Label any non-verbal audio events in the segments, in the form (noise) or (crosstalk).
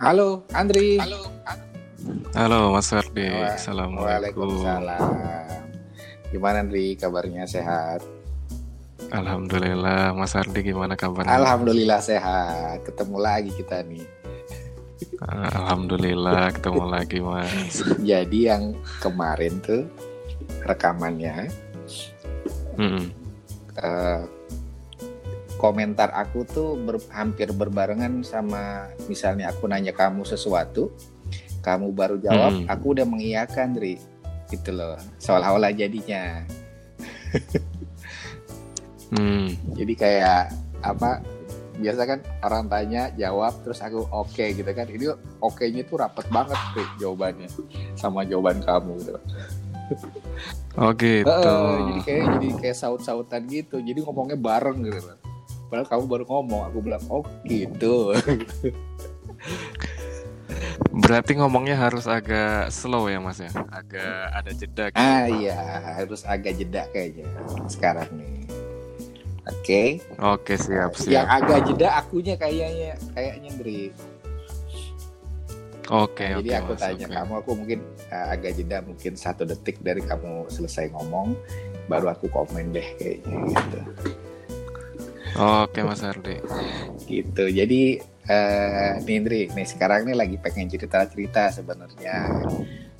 Halo, Andri. Halo. Halo, Mas Ferdi. Assalamualaikum. Waalaikumsalam. Gimana Andri, kabarnya sehat? Alhamdulillah, Mas Ardi gimana kabarnya? Alhamdulillah sehat. Ketemu lagi kita nih. Alhamdulillah, ketemu lagi Mas. (laughs) Jadi yang kemarin tuh rekamannya Mm-mm. eh, komentar aku tuh ber- hampir berbarengan sama misalnya aku nanya kamu sesuatu, kamu baru jawab, Hmm. aku udah mengiyakan, Dri. Gitu loh. Seolah-olah jadinya. Hmm. Jadi kayak apa? Biasa kan orang tanya, jawab, terus aku oke gitu kan. Ini oke-nya tuh rapet banget Dri, jawabannya sama jawaban kamu gitu. Oh gitu. Heeh, jadi kayak jadi kayak saut-sautan gitu. Jadi ngomongnya bareng gitu. Padahal kamu baru ngomong, aku bilang oh gitu. Berarti ngomongnya harus agak slow ya Mas ya? Agak ada jeda gitu. ah iya, harus agak jeda kayaknya sekarang nih. Oke. Oke, siap, Yang siap. agak jeda akunya kayaknya kayaknya Dri. Oke, Nah, oke. jadi aku Mas, tanya oke. kamu, aku mungkin uh, agak jeda mungkin satu detik dari kamu selesai ngomong, baru aku komen deh kayaknya gitu. Oke, Mas Ardi. gitu. Jadi eh nih Indri nih sekarang nih lagi pengen cerita cerita sebenarnya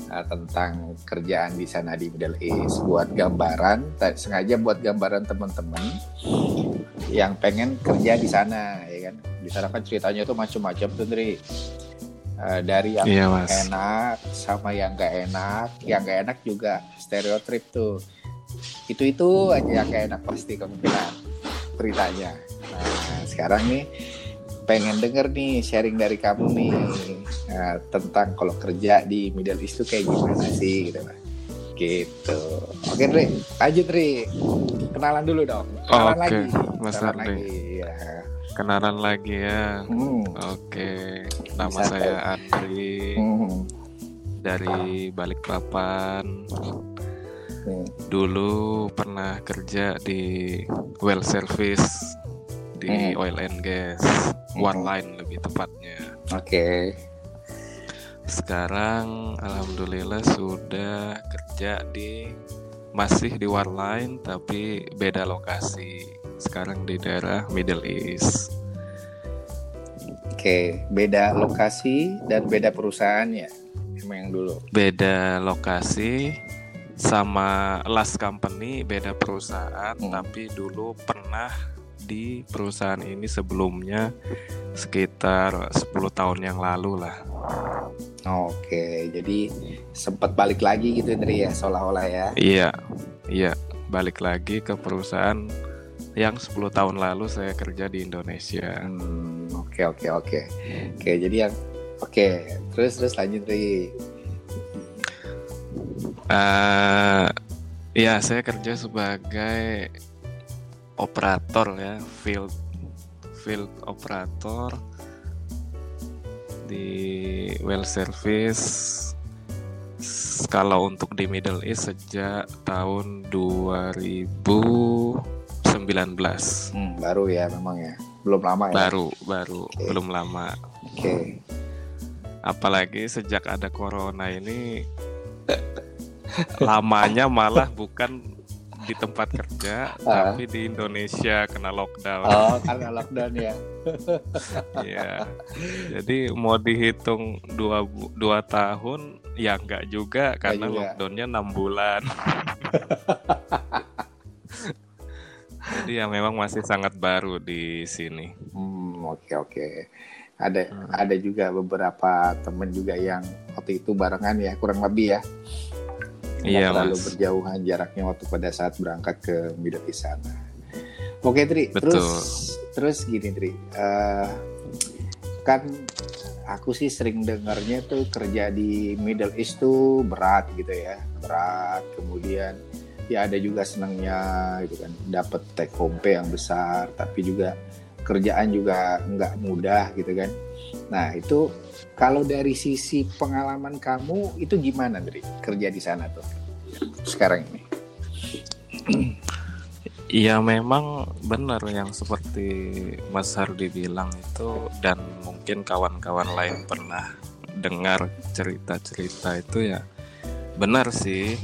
eh, tentang kerjaan di sana di Middle East. Buat gambaran sengaja buat gambaran teman-teman yang pengen kerja di sana ya kan? Di sana kan ceritanya tuh macam-macam tuh Indri Eh, dari yang Iya, Mas. enak sama yang gak enak. Yang gak enak juga stereotip tuh. Itu itu aja yang gak enak pasti kemungkinan beritanya nah sekarang nih pengen denger nih sharing dari kamu nih nah, tentang kalau kerja di Middle East tuh kayak gimana sih gitu lah gitu oke Dri lanjut Dri kenalan dulu dong kenalan Oke, lagi Mas kenalan Ardi. lagi ya Kenalan lagi ya. hmm. Oke, nama Bisa, saya Andri Hmm. dari Balikpapan. Hmm. Dulu pernah kerja di well service di Hmm. oil and gas, Hmm. warline lebih tepatnya. oke Sekarang alhamdulillah sudah kerja di masih di warline tapi beda lokasi. Sekarang di daerah Middle East. oke beda lokasi dan beda perusahaannya emang yang dulu Beda lokasi sama last company beda perusahaan Hmm. tapi dulu pernah di perusahaan ini sebelumnya sekitar 10 tahun yang lalu lah. Oke, jadi sempat balik lagi gitu Indri ya, seolah-olah ya. Iya, iya, balik lagi ke perusahaan yang 10 tahun lalu saya kerja di Indonesia. Hmm, oke oke oke. Oke, jadi yang oke, terus terus lanjut Indri. Eh, ya, saya kerja sebagai operator ya, field field operator di well service. Kalau untuk di Middle East sejak tahun 2019. Hmm, baru ya memang ya. Belum lama ya. Baru, baru, Oke. belum lama. Oke. Apalagi sejak ada corona ini (laughs) lamanya malah bukan di tempat kerja, Ah. tapi di Indonesia kena lockdown. Oh, karena lockdown ya. (laughs) Iya. Jadi mau dihitung dua dua tahun, ya enggak juga karena juga. lockdownnya enam bulan. (laughs) Jadi ya memang masih sangat baru di sini. Hmm, oke oke. Ada Hmm. ada juga beberapa temen juga yang waktu itu barengan ya, kurang lebih ya. Iya, terlalu Mas. berjauhan jaraknya waktu pada saat berangkat ke Middle East sana. Oke Tri, Betul. terus terus gini Tri, Eh, kan aku sih sering dengarnya tuh kerja di Middle East tuh berat gitu ya, berat. Kemudian ya ada juga senangnya gitu kan, dapat take home pay yang besar, tapi juga kerjaan juga nggak mudah gitu kan. Nah itu kalau dari sisi pengalaman kamu itu gimana Dri kerja di sana tuh sekarang ini? Iya memang benar yang seperti Mas Hardi bilang itu dan mungkin kawan-kawan lain pernah dengar cerita-cerita itu ya benar sih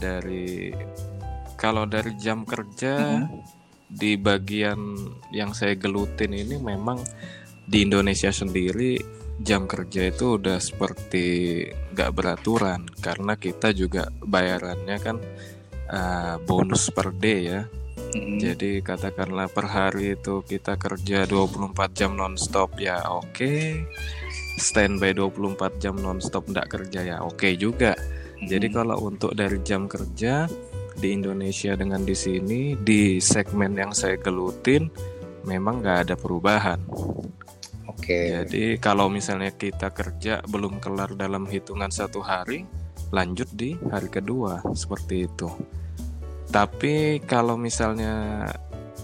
dari kalau dari jam kerja Mhm. di bagian yang saya gelutin ini memang di Indonesia sendiri jam kerja itu udah seperti nggak beraturan karena kita juga bayarannya kan uh, bonus per day ya Mm-mm. jadi katakanlah per hari itu kita kerja 24 jam nonstop ya oke standby 24 jam nonstop nggak kerja ya oke juga jadi Mm-mm. kalau untuk dari jam kerja di Indonesia dengan di sini di segmen yang saya gelutin memang nggak ada perubahan. Oke Jadi kalau misalnya kita kerja belum kelar dalam hitungan satu hari, lanjut di hari kedua seperti itu. Tapi kalau misalnya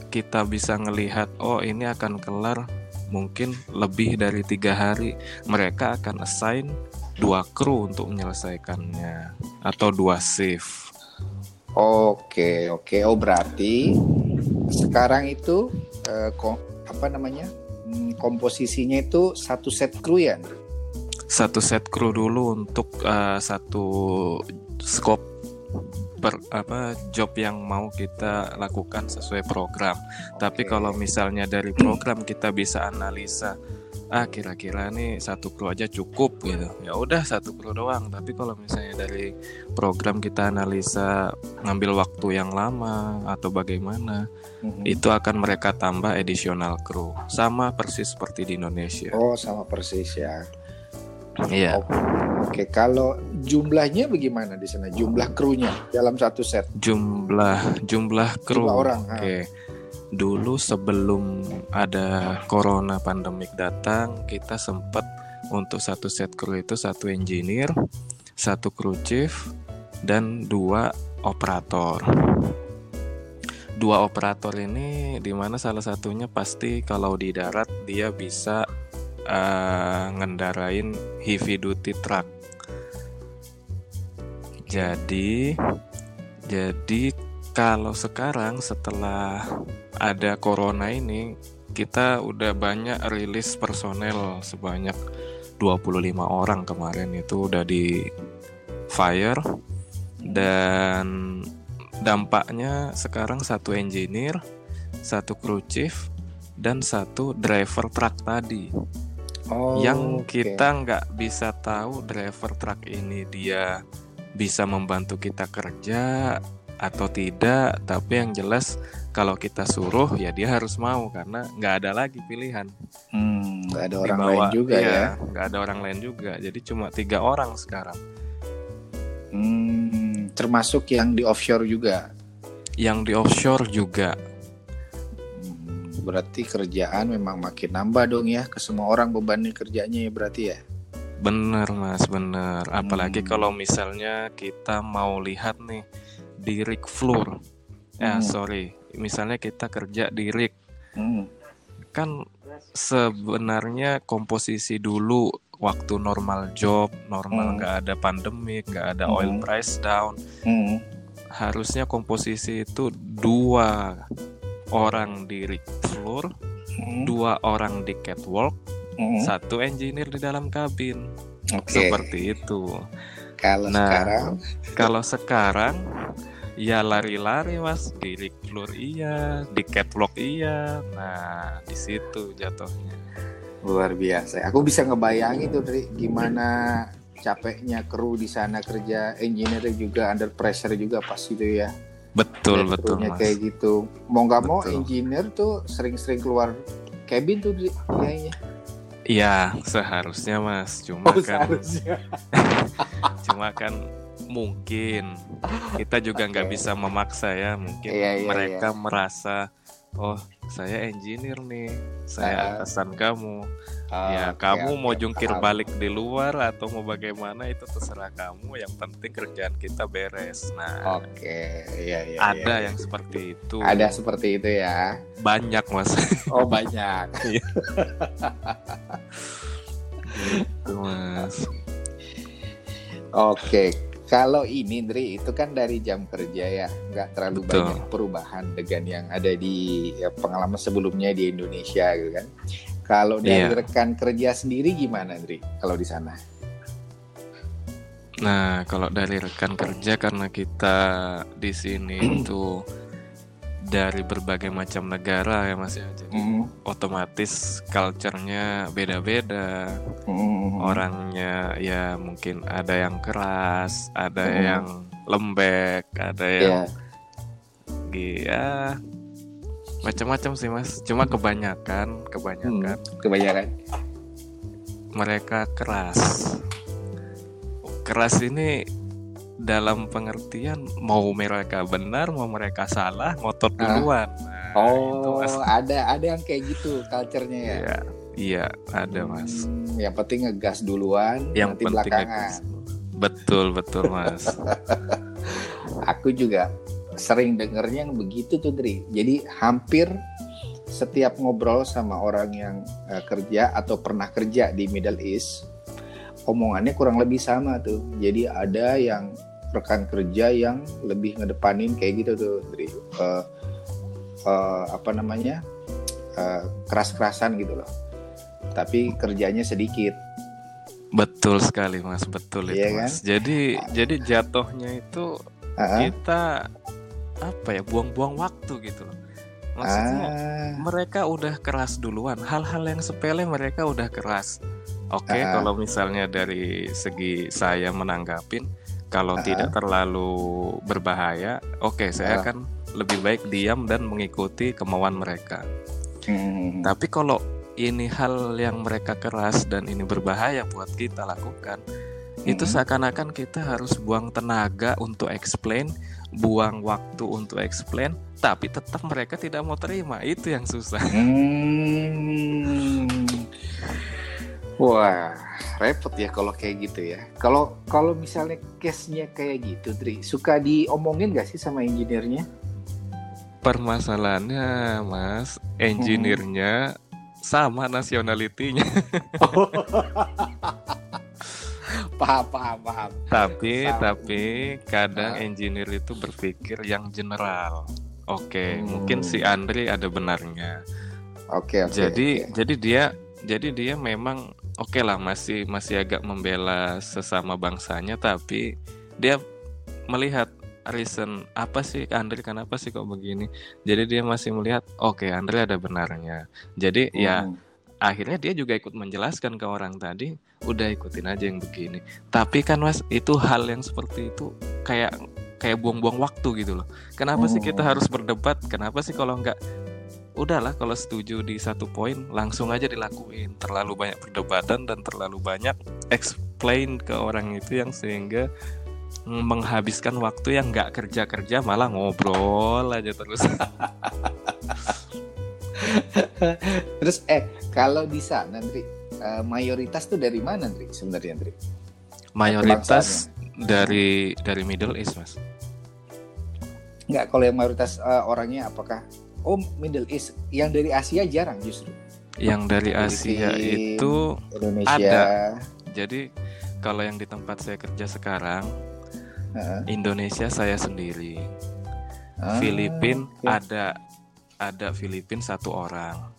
kita bisa ngelihat, oh ini akan kelar mungkin lebih dari tiga hari, mereka akan assign dua kru untuk menyelesaikannya atau dua shift. Oke, oke. Oh berarti sekarang itu eh, ko- apa namanya? Komposisinya itu satu set kru ya? Satu set kru dulu untuk uh, satu scope per apa job yang mau kita lakukan sesuai program. Tapi Oke. kalau misalnya dari program kita bisa analisa ah kira-kira nih satu kru aja cukup gitu. Ya udah satu kru doang. Tapi kalau misalnya dari program kita analisa ngambil waktu yang lama atau bagaimana, Mhm. itu akan mereka tambah additional kru. Sama persis seperti di Indonesia. Oh sama persis ya. Iya. Oke, Oke, kalau jumlahnya bagaimana di sana? Jumlah krunya dalam satu set? jumlah jumlah kru Jumlah orang, ha. Dulu sebelum ada corona pandemik datang kita sempat untuk satu set kru itu satu engineer satu kru chief dan dua operator. Dua operator ini di mana salah satunya pasti kalau di darat dia bisa eh, ngendarain heavy duty truck. Jadi jadi kalau sekarang setelah ada corona ini kita udah banyak rilis personel sebanyak 25 orang kemarin. Itu udah di fire. Dan dampaknya sekarang satu engineer, satu crew chief dan satu driver truck tadi. Oh, yang kita nggak bisa tahu driver truck ini dia bisa membantu kita kerja atau tidak tapi yang jelas kalau kita suruh ya dia harus mau karena nggak ada lagi pilihan Hmm, nggak ada Di orang bawah- lain juga iya, ya. nggak ada orang lain juga jadi cuma tiga orang sekarang Hmm, termasuk yang di offshore juga. yang di offshore juga Hmm, berarti kerjaan memang makin nambah dong ya ke semua orang bebannya kerjanya ya berarti ya. bener mas bener apalagi Hmm. kalau misalnya kita mau lihat nih di rig floor ya Hmm. sorry misalnya kita kerja di rig Hmm. kan sebenarnya komposisi dulu waktu normal job normal Hmm. nggak ada pandemik nggak ada oil Hmm. price down Hmm. harusnya komposisi itu dua orang di rig floor Hmm. dua orang di catwalk Hmm. satu engineer di dalam kabin Oke. seperti itu Kalau Nah. sekarang kalau sekarang ya lari-lari mas di floor iya di catwalk iya nah di situ jatuhnya luar biasa. Aku bisa ngebayangin tuh Dri, gimana capeknya kru di sana kerja, engineer juga under pressure juga pas itu ya. betul Lihat betul mas kayak gitu. Mau nggak mau engineer tuh sering-sering keluar cabin tuh kayaknya. Iya, seharusnya Mas. Cuma Oh, kan (laughs) cuma kan mungkin kita juga nggak Oke. bisa memaksa ya. Mungkin Iya, iya, mereka merasa oh, saya engineer nih. Saya Ah. atasan kamu. ya, Oke, kamu mau jungkir paham. balik di luar atau mau bagaimana itu terserah kamu. Yang penting kerjaan kita beres. Nah, Oke, iya iya. ada iya. yang seperti itu. ada seperti itu ya. banyak, Mas. Oh banyak. (laughs) (laughs) Gitu, Mas. Oke. Kalau ini, Ndri, itu kan dari jam kerja ya, nggak terlalu Betul. banyak perubahan dengan yang ada di ya, pengalaman sebelumnya di Indonesia, gitu kan. Kalau dari Iya. rekan kerja sendiri gimana, Ndri? Kalau di sana? Nah, kalau dari rekan kerja karena kita di sini itu dari berbagai macam negara ya Mas ya. Jadi Mm, otomatis culture-nya beda-beda. mm, Orangnya ya mungkin ada yang keras, ada Mm. yang lembek, ada yang ya macam-macam sih Mas. Cuma kebanyakan, kebanyakan kebanyakan. mereka keras. Keras ini dalam pengertian mau mereka benar, mau mereka salah, ngotot Ah. duluan. Nah, itu, Oh, Mas. ada ada yang kayak gitu culture-nya ya. Iya, iya ada Mas. Hmm, yang penting ngegas duluan, Yang nanti penting belakangan. betul betul Mas. (laughs) Aku juga sering dengernya yang begitu tuh, Dri. Jadi hampir setiap ngobrol sama orang yang eh, kerja atau pernah kerja di Middle East, omongannya kurang lebih sama tuh. Jadi ada yang rekan kerja yang lebih ngedepanin kayak gitu tuh, Dri. Eh, eh, apa namanya? Eh, keras-kerasan gitu loh. Tapi kerjanya sedikit. betul sekali Mas, betul itu Iya kan? Mas. Jadi jadi jatuhnya itu Ah, kita apa ya buang-buang waktu gitu loh. Maksudnya ah, mereka udah keras duluan. Hal-hal yang sepele mereka udah keras. Oke, Ah. kalau misalnya dari segi saya menanggapin, kalau Ah. tidak terlalu berbahaya, oke, saya Ah. akan lebih baik diam dan mengikuti kemauan mereka. hmm, Tapi kalau ini hal yang mereka keras dan ini berbahaya buat kita lakukan, itu Mhm. seakan-akan kita harus buang tenaga untuk explain, buang waktu untuk explain, tapi tetap mereka tidak mau terima. Itu yang susah. Hmm. Wah, repot ya kalau kayak gitu ya. Kalau kalau misalnya case-nya kayak gitu, Tri, suka diomongin gak sih sama engineer-nya? Permasalahannya, Mas, engineer-nya sama nationality-nya. (laughs) paham, paham, paham. tapi tapi kadang Ah. engineer itu berpikir yang general. Oke, Hmm. mungkin si Andri ada benarnya. Oke, oke. jadi oke. jadi dia jadi dia memang oke lah masih masih agak membela sesama bangsanya tapi dia melihat reason apa sih Andre kenapa sih kok begini. Jadi dia masih melihat oke Andre ada benarnya. Jadi ya Hmm. akhirnya dia juga ikut menjelaskan ke orang tadi udah ikutin aja yang begini. Tapi kan mas itu hal yang seperti itu kayak kayak buang-buang waktu gitu loh. Kenapa sih kita Oh. harus berdebat? Kenapa sih kalau nggak udahlah kalau setuju di satu poin langsung aja dilakuin terlalu banyak perdebatan dan terlalu banyak explain ke orang itu yang sehingga menghabiskan waktu yang nggak kerja kerja malah ngobrol aja terus (laughs) Terus eh kalau di sana, Tri, eh, mayoritas tuh dari mana, Tri? Sebenarnya, Tri? mayoritas dari dari Middle East mas Enggak, kalau yang mayoritas eh, orangnya apakah Oh, Middle East. Yang dari Asia jarang justru. yang dari Asia Filipina, itu Indonesia. Ada. jadi kalau yang di tempat saya kerja sekarang Heeh. Indonesia saya sendiri Ah, Filipin oke. ada ada Filipin satu orang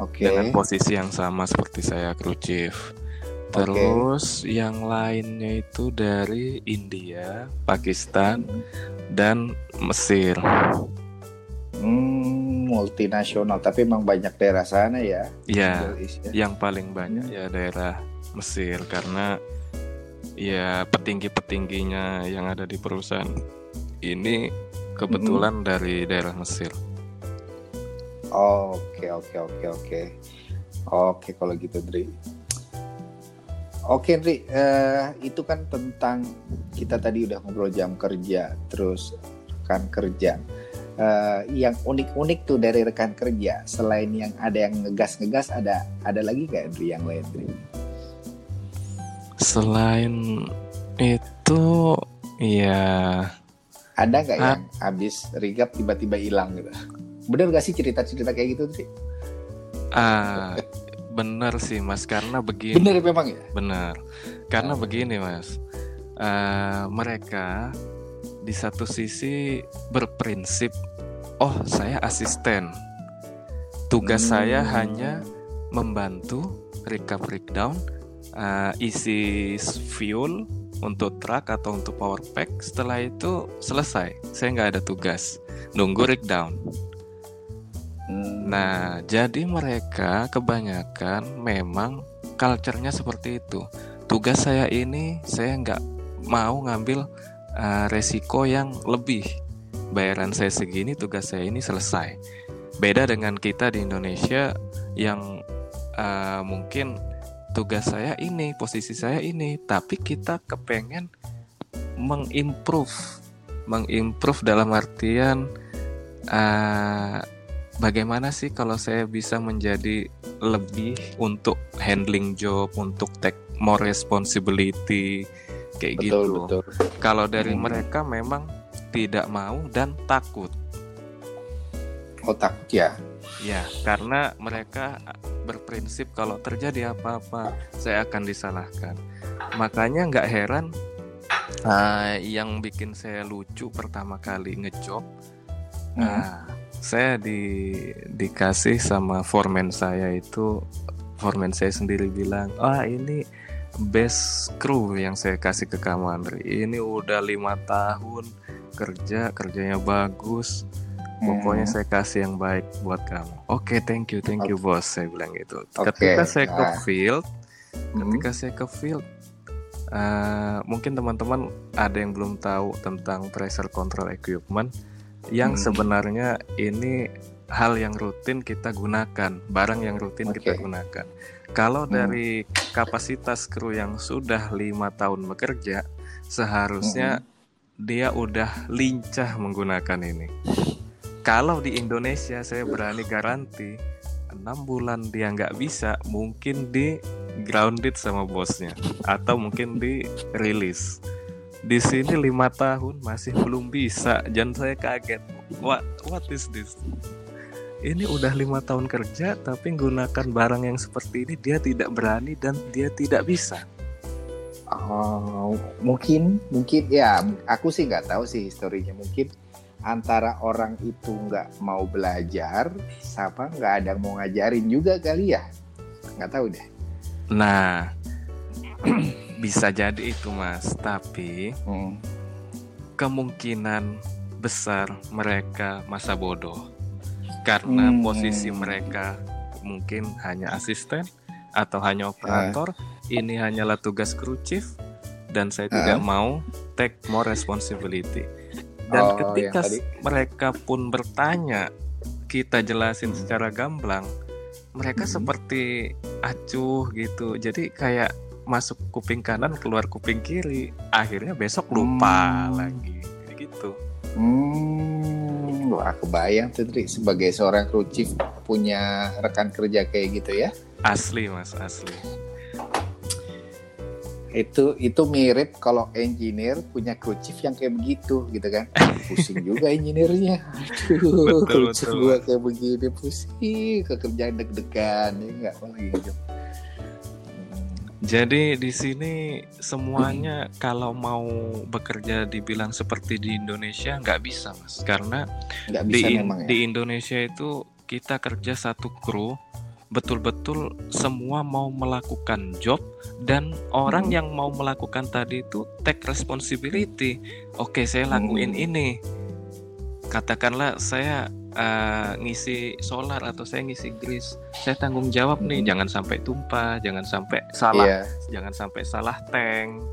Oke. dengan posisi yang sama seperti saya chief. Terus yang lainnya itu dari India, Pakistan, dan Mesir. Hmm, multinasional, tapi emang banyak daerah sana ya. Ya, Middle East ya. yang paling banyak ya daerah Mesir karena ya petinggi-petingginya yang ada di perusahaan ini kebetulan dari daerah Mesir. Oke, oke, oke, oke. Oke, kalau gitu, Dri. Oke, Dri. eh, itu kan tentang kita tadi udah ngobrol jam kerja, terus rekan kerja. Eh, yang unik-unik tuh dari rekan kerja, selain yang ada yang ngegas-ngegas, ada ada lagi nggak, Dri, yang lain, Dri? Selain itu ya Ada nggak Ah. yang habis rigap tiba-tiba hilang gitu? Bener gak sih cerita-cerita kayak gitu, Dri? ah benar sih Mas karena begini Bener memang ya? benar karena Ah. begini Mas uh, mereka di satu sisi berprinsip, oh saya asisten, tugas hmm. saya hanya membantu recap breakdown, uh, isi fuel untuk truck atau untuk power pack. Setelah itu selesai, saya nggak ada tugas, nunggu breakdown. Hmm. Nah, jadi mereka kebanyakan memang culture-nya seperti itu. Tugas saya ini saya nggak mau ngambil uh, resiko yang lebih. Bayaran saya segini, tugas saya ini selesai. Beda dengan kita di Indonesia yang uh, mungkin tugas saya ini, posisi saya ini, tapi kita kepengen mengimprove, mengimprove dalam artian uh, bagaimana sih kalau saya bisa menjadi lebih untuk handling job, untuk take more responsibility, kayak betul, gitu. Betul. Kalau dari hmm. mereka memang tidak mau dan takut. Oh takut ya? Ya, karena mereka berprinsip kalau terjadi apa-apa saya akan disalahkan. Makanya nggak heran uh, yang bikin saya lucu pertama kali ngejob. Hmm. Uh, saya di dikasih sama foreman saya itu foreman saya sendiri bilang, "Ah, ini best crew yang saya kasih ke kamu Andre ini udah lima tahun kerja kerjanya bagus pokoknya hmm. saya kasih yang baik buat kamu oke okay, thank you thank you bos saya bilang gitu okay. ketika saya ke ah. field hmm. ketika saya ke field uh, mungkin teman-teman ada yang belum tahu tentang pressure control equipment yang hmm. sebenarnya ini hal yang rutin kita gunakan, barang yang rutin okay. kita gunakan. Kalau hmm. dari kapasitas kru yang sudah lima tahun bekerja, seharusnya hmm. dia udah lincah menggunakan ini. Kalau di Indonesia, saya berani garanti enam bulan dia nggak bisa, mungkin di grounded sama bosnya, atau mungkin di release. Di sini lima tahun masih belum bisa, dan saya kaget. What what is this? Ini udah lima tahun kerja tapi menggunakan barang yang seperti ini dia tidak berani dan dia tidak bisa. Oh, mungkin mungkin ya aku sih nggak tahu sih historinya mungkin antara orang itu nggak mau belajar sama nggak ada mau ngajarin juga kali ya nggak tahu deh. Nah (clears throat) bisa jadi itu mas tapi hmm. kemungkinan besar mereka masa bodoh karena hmm. posisi mereka mungkin hanya asisten atau hanya operator, uh. ini hanyalah tugas kru chief dan saya uh. tidak mau take more responsibility. Dan oh, ketika mereka pun bertanya, kita jelasin hmm. secara gamblang, mereka hmm. seperti acuh gitu. Jadi kayak masuk kuping kanan keluar kuping kiri, akhirnya besok lupa hmm. lagi gitu. Hmm Wah, kebayang tuh Tri sebagai seorang kru chief punya rekan kerja kayak gitu ya. Asli Mas, asli. Itu itu mirip kalau engineer punya kru chief yang kayak begitu gitu kan. (laughs) Pusing juga engineernya. Aduh, betul, betul. gua kayak begini pusing, kekerjaan deg-degan ya enggak lagi gitu. Jadi di sini semuanya kalau mau bekerja dibilang seperti di Indonesia nggak bisa mas, karena nggak bisa di, memang ya? di Indonesia itu kita kerja satu kru betul-betul semua mau melakukan job dan orang hmm. yang mau melakukan tadi itu take responsibility. Oke, saya lakuin hmm. ini. Katakanlah saya uh, ngisi solar atau saya ngisi grease saya tanggung jawab nih hmm. jangan sampai tumpah jangan sampai salah yeah. jangan sampai salah tank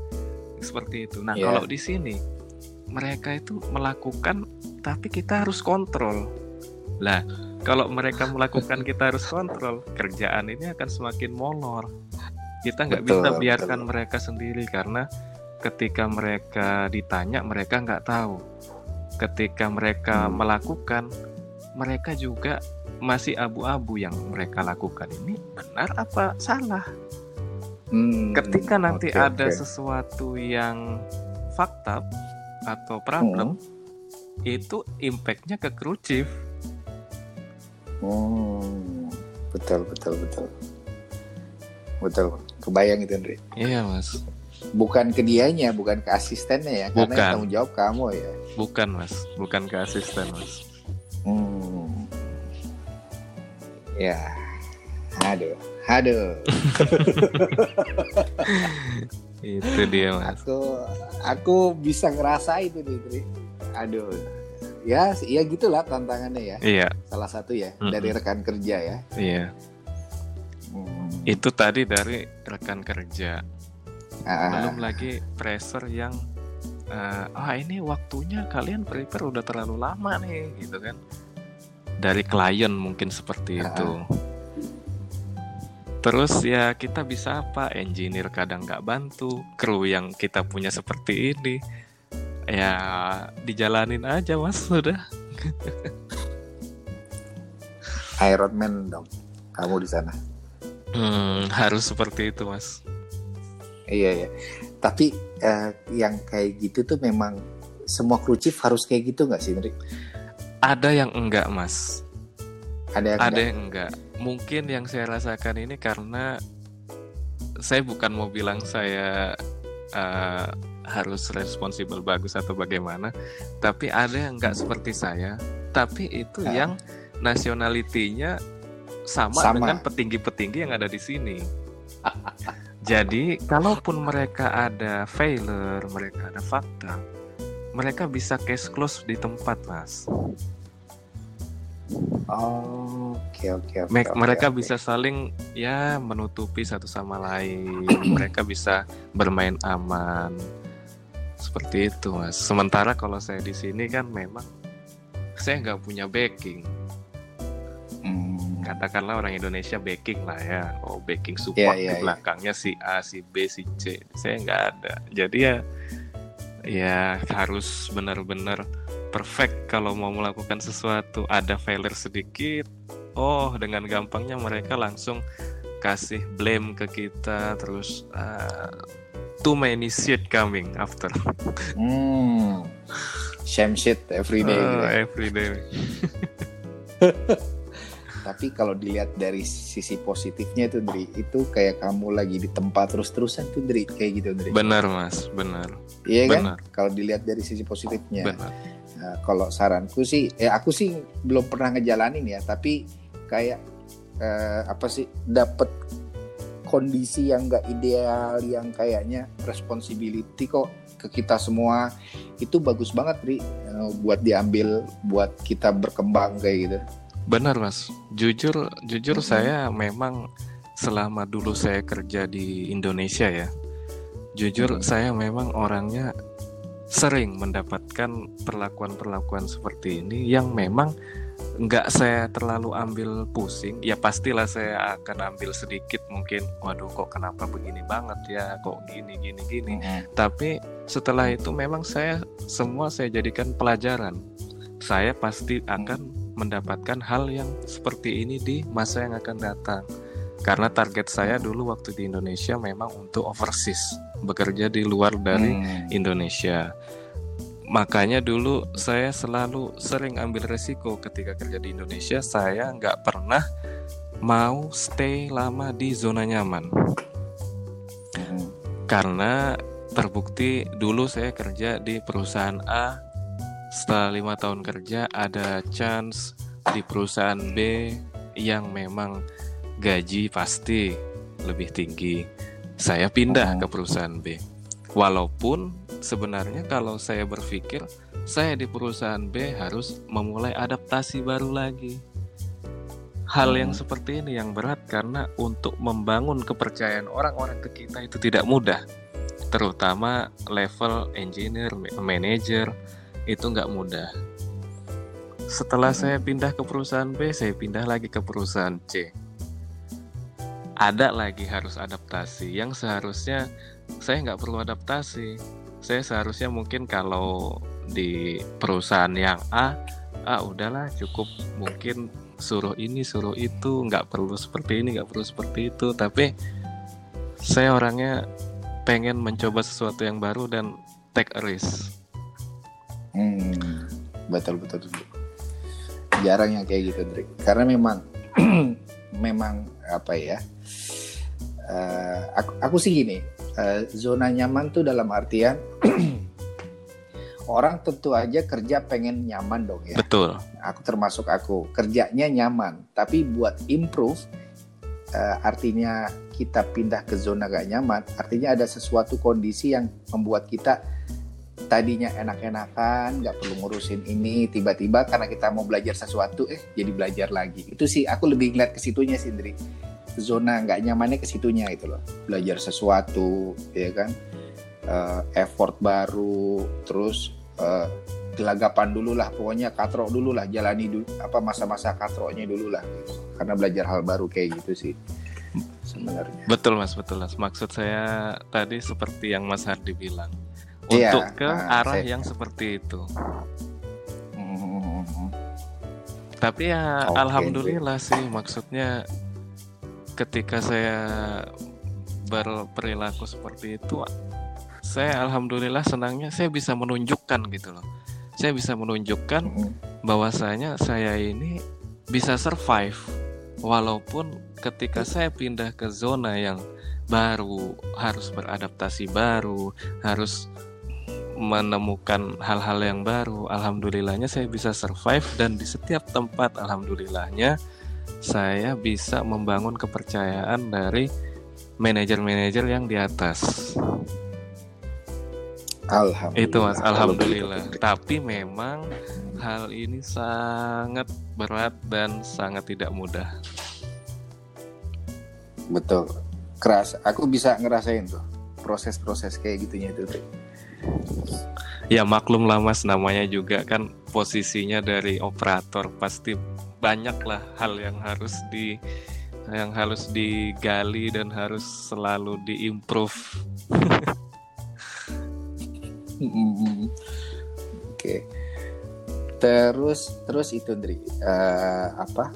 seperti itu nah yeah. kalau di sini mereka itu melakukan tapi kita harus kontrol lah kalau mereka melakukan kita harus kontrol kerjaan ini akan semakin molor kita nggak bisa biarkan betul. mereka sendiri karena ketika mereka ditanya mereka nggak tahu ketika mereka melakukan mereka juga masih abu-abu yang mereka lakukan ini benar apa salah. Hmm, Ketika nanti okay, ada okay. sesuatu yang fakta atau problem, hmm. itu impactnya ke chief. Hmm, betul betul betul betul. Kebayang itu Andre. Iya mas. Bukan ke dianya, bukan ke asistennya ya, karena Bukan. yang tanggung jawab kamu ya. Bukan mas, bukan ke asisten mas. Hmm. Ya. Aduh, aduh. (laughs) Itu dia mas. Aku aku bisa ngerasa itu nih, Tri. Aduh. Ya, ya gitulah tantangannya ya. Iya, Salah satu ya Mm-mm. dari rekan kerja ya. iya. Hmm. Itu tadi dari rekan kerja. Ah, Belum lagi pressure yang eh, ah ini waktunya kalian prepare udah terlalu lama nih, gitu kan? Dari klien mungkin seperti Ah. itu. Terus ya kita bisa apa? Engineer kadang nggak bantu, kru yang kita punya seperti ini, ya dijalanin aja mas sudah. Iron Man dong. Kamu di sana. Hmm, harus seperti itu mas. Iya ya. Tapi eh, yang kayak gitu tuh memang semua kru chief harus kayak gitu nggak sih, Tri? Ada yang enggak mas, Ada yang ada nggak? yang enggak. Mungkin yang saya rasakan ini karena saya bukan mau bilang saya eh, harus responsibel bagus atau bagaimana, tapi ada yang enggak seperti saya. Tapi itu Ah. yang nationality-nya sama, Sama. dengan petinggi-petinggi yang ada di sini. (laughs) Jadi, kalaupun mereka ada failure, mereka ada fakta, mereka bisa case close di tempat, Mas. Oh, oke oke oke. Me- oke, mereka oke. bisa saling ya menutupi satu sama lain. (clears throat) mereka bisa bermain aman. Seperti itu, Mas. Sementara kalau saya di sini kan memang saya nggak punya backing. Katakanlah orang Indonesia backing lah ya. Oh, backing support Iya, iya, di iya. belakangnya si A, si B, si C. Saya nggak ada. Jadi ya ya harus benar-benar perfect kalau mau melakukan sesuatu. Ada failure sedikit, oh dengan gampangnya mereka langsung kasih blame ke kita terus uh, too many shit coming after Hmm. Shame shit every day. Uh, every day. (laughs) Tapi kalau dilihat dari sisi positifnya itu, Dri, itu kayak kamu lagi di tempat terus-terusan tuh, Dri, kayak gitu, Dri. Benar mas, benar, Iya kan? benar, Kalau dilihat dari sisi positifnya. benar. Nah, kalau saranku sih, eh aku sih belum pernah ngejalanin ya, tapi kayak eh, apa sih dapat kondisi yang nggak ideal, yang kayaknya responsibility kok ke kita semua itu bagus banget, Ri, eh, buat diambil, buat kita berkembang kayak gitu. Benar mas, jujur jujur saya memang selama dulu saya kerja di Indonesia ya, jujur saya memang orangnya sering mendapatkan perlakuan-perlakuan seperti ini yang memang nggak saya terlalu ambil pusing. Ya pastilah saya akan ambil sedikit mungkin, waduh kok kenapa begini banget ya, kok gini gini gini. Tapi setelah itu memang saya semua saya jadikan pelajaran. Saya pasti akan mendapatkan hal yang seperti ini di masa yang akan datang. Karena target saya dulu waktu di Indonesia memang untuk overseas, bekerja di luar dari Hmm. Indonesia. Makanya dulu saya selalu sering ambil resiko ketika kerja di Indonesia. Saya nggak pernah mau stay lama di zona nyaman Hmm. karena terbukti dulu saya kerja di perusahaan A setelah lima tahun kerja ada chance di perusahaan B yang memang gaji pasti lebih tinggi. Saya pindah ke perusahaan B. Walaupun sebenarnya kalau saya berpikir saya di perusahaan B harus memulai adaptasi baru lagi. Hal yang Hmm. seperti ini yang berat karena untuk membangun kepercayaan orang-orang ke kita itu tidak mudah. Terutama level engineer, ma- manager itu nggak mudah. Setelah Mhm. saya pindah ke perusahaan B, saya pindah lagi ke perusahaan C. Ada lagi harus adaptasi yang seharusnya saya nggak perlu adaptasi. Saya seharusnya mungkin kalau di perusahaan yang A, ah udahlah cukup mungkin suruh ini suruh itu nggak perlu seperti ini nggak perlu seperti itu tapi saya orangnya pengen mencoba sesuatu yang baru dan take a risk Hmm, betul betul betul. Jarang yang kayak gitu, Drik. Karena memang (clears throat) memang apa ya? eh, aku, aku sih gini, uh, zona nyaman tuh dalam artian (clears throat) orang tentu aja kerja pengen nyaman dong ya. Betul. Aku termasuk aku kerjanya nyaman, tapi buat improve uh, artinya kita pindah ke zona gak nyaman, artinya ada sesuatu kondisi yang membuat kita tadinya enak-enakan, nggak perlu ngurusin ini, tiba-tiba karena kita mau belajar sesuatu, eh jadi belajar lagi. Itu sih aku lebih ngeliat ke situnya sih, Indri. Zona nggak nyamannya ke situnya itu loh. Belajar sesuatu, ya kan, uh, effort baru, terus uh, gelagapan dulu lah, pokoknya katrok dulu lah, jalani dulu apa masa-masa katroknya dulu lah, gitu. karena belajar hal baru kayak gitu sih sebenarnya. Betul mas, betul mas. Maksud saya tadi seperti yang Mas Hardi bilang Iya, untuk ke nah, arah saya... yang seperti itu. Hmm. Tapi ya okay, alhamdulillah sih maksudnya ketika saya berperilaku seperti itu saya alhamdulillah senangnya saya bisa menunjukkan gitu loh. Saya bisa menunjukkan hmm. bahwasanya saya ini bisa survive walaupun ketika saya pindah ke zona yang baru harus beradaptasi baru, harus menemukan hal-hal yang baru. Alhamdulillahnya saya bisa survive dan di setiap tempat alhamdulillahnya saya bisa membangun kepercayaan dari manajer-manajer yang di atas. Alhamdulillah. Itu Mas, alhamdulillah. Tapi memang hal ini sangat berat dan sangat tidak mudah. Betul. Keras. Aku bisa ngerasain tuh proses-proses kayak gitunya itu. Ya maklum lah mas namanya juga kan posisinya dari operator pasti banyak lah hal yang harus di yang harus digali dan harus selalu diimprove. (laughs) Oke. Okay. Terus terus itu Dri uh, apa?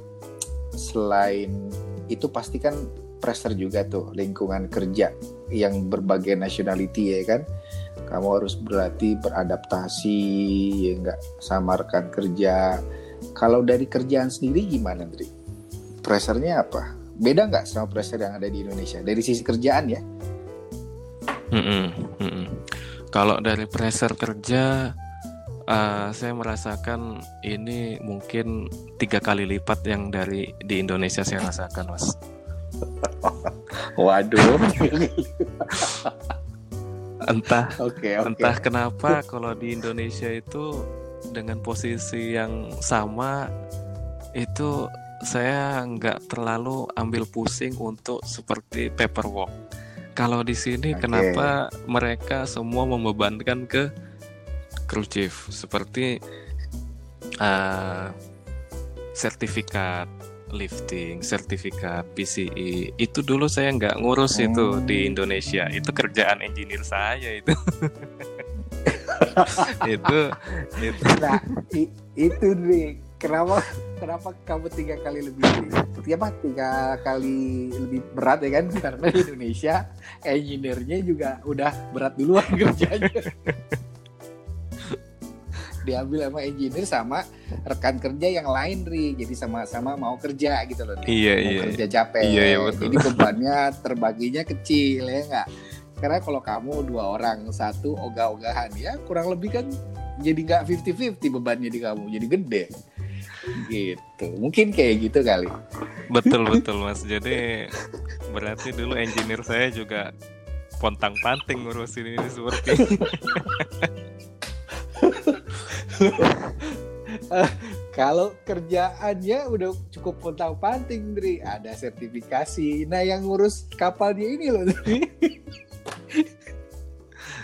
Selain itu pasti kan pressure juga tuh lingkungan kerja yang berbagai nationality ya kan kamu harus berlatih beradaptasi ya nggak samarkan kerja kalau dari kerjaan sendiri gimana Dri? Pressernya apa? Beda nggak sama pressure yang ada di Indonesia dari sisi kerjaan ya? Mm -mm, mm -mm. Kalau dari pressure kerja, uh, saya merasakan ini mungkin tiga kali lipat yang dari di Indonesia saya rasakan, mas. (laughs) Waduh. (laughs) entah okay, okay. entah kenapa kalau di Indonesia itu dengan posisi yang sama itu saya nggak terlalu ambil pusing untuk seperti paperwork. Kalau di sini okay. kenapa mereka semua membebankan ke crew chief seperti uh, sertifikat lifting, sertifikat PCI. Itu dulu saya nggak ngurus hmm. itu di. Indonesia. Itu kerjaan engineer saya itu. (laughs) itu itu nah i, itu nih kenapa kenapa kamu tiga kali lebih apa tiga kali lebih berat ya kan karena di Indonesia engineer-nya juga udah berat duluan (laughs) kerjanya diambil sama engineer sama rekan kerja yang lain ri. Jadi sama-sama mau kerja gitu loh iya mau iya. kerja capek. Iya, iya, betul. jadi bebannya terbaginya kecil ya enggak? Karena kalau kamu dua orang satu ogah-ogahan ya kurang lebih kan jadi nggak 50-50 bebannya di kamu jadi gede. Gitu. Mungkin kayak gitu kali. Betul betul mas. Jadi berarti dulu engineer saya juga pontang panting ngurusin ini seperti (laughs) kalau kerjaannya udah cukup pontang panting Dri. Ada sertifikasi. Nah yang ngurus kapalnya ini loh Dri.